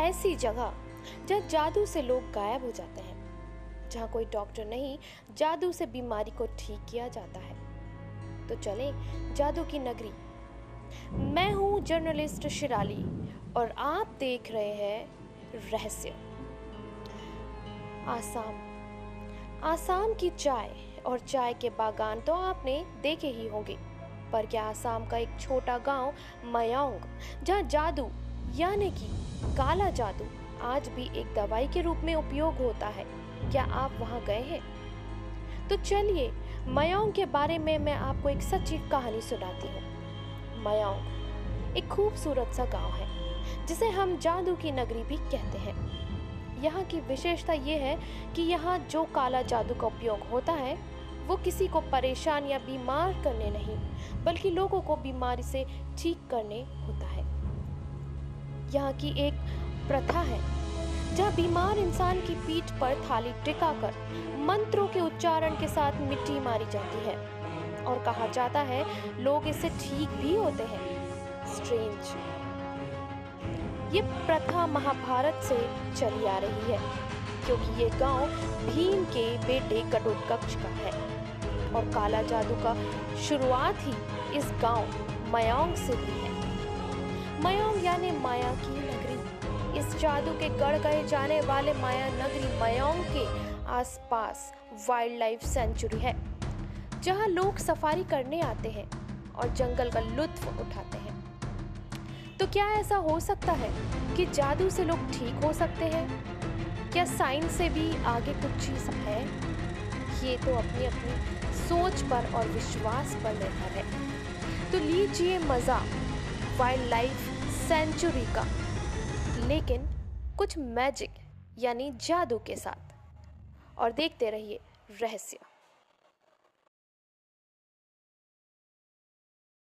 ऐसी जगह जहाँ जादू से लोग गायब हो जाते हैं, जहाँ कोई डॉक्टर नहीं, जादू से बीमारी को ठीक किया जाता है। तो चले जादू की नगरी। मैं हूँ जर्नलिस्ट शिराली और आप देख रहे हैं रहस्य। आसाम। आसाम की चाय और चाय के बागान तो आपने देखे ही होंगे, पर क्या आसाम का एक छोटा गाँव मयांग, जहाँ जादू यानी कि काला जादू आज भी एक दवाई के रूप में उपयोग होता है। क्या आप वहाँ गए हैं? तो चलिए, मयांग के बारे में मैं आपको एक सच्ची कहानी सुनाती हूँ। मयांग एक खूबसूरत सा गाँव है, जिसे हम जादू की नगरी भी कहते हैं। यहाँ की विशेषता ये है कि यहाँ जो काला जादू का उपयोग होता है, वो किसी को परेशान या बीमार करने नहीं, बल्कि लोगों को बीमारी से ठीक करने होता है। यहाँ की एक प्रथा है, जहाँ बीमार इंसान की पीठ पर थाली टिकाकर मंत्रों के उच्चारण के साथ मिट्टी मारी जाती है। और कहा जाता है, लोग इससे ठीक भी होते हैं। स्ट्रेंज ये प्रथा महाभारत से चली आ रही है, क्योंकि ये गाँव भीम के बेटे घटोत्कच का है। और काला जादू का शुरुआत ही इस गाँव मयांग से हुई है। मयांग यानी माया की नगरी। इस जादू के गढ़ गए जाने वाले माया नगरी मयोंग के आसपास वाइल्ड लाइफ सेंचुरी है, जहाँ लोग सफारी करने आते हैं और जंगल का लुत्फ उठाते हैं। तो क्या ऐसा हो सकता है कि जादू से लोग ठीक हो सकते हैं? क्या साइंस से भी आगे कुछ चीज़ है? ये तो अपनी अपनी सोच पर और विश्वास पर निर्भर है। तो लीजिए मज़ा वाइल्ड लाइफ सेंचुरी का। लेकिन कुछ मैजिक यानी जादू के साथ। और देखते रहिए रहस्य।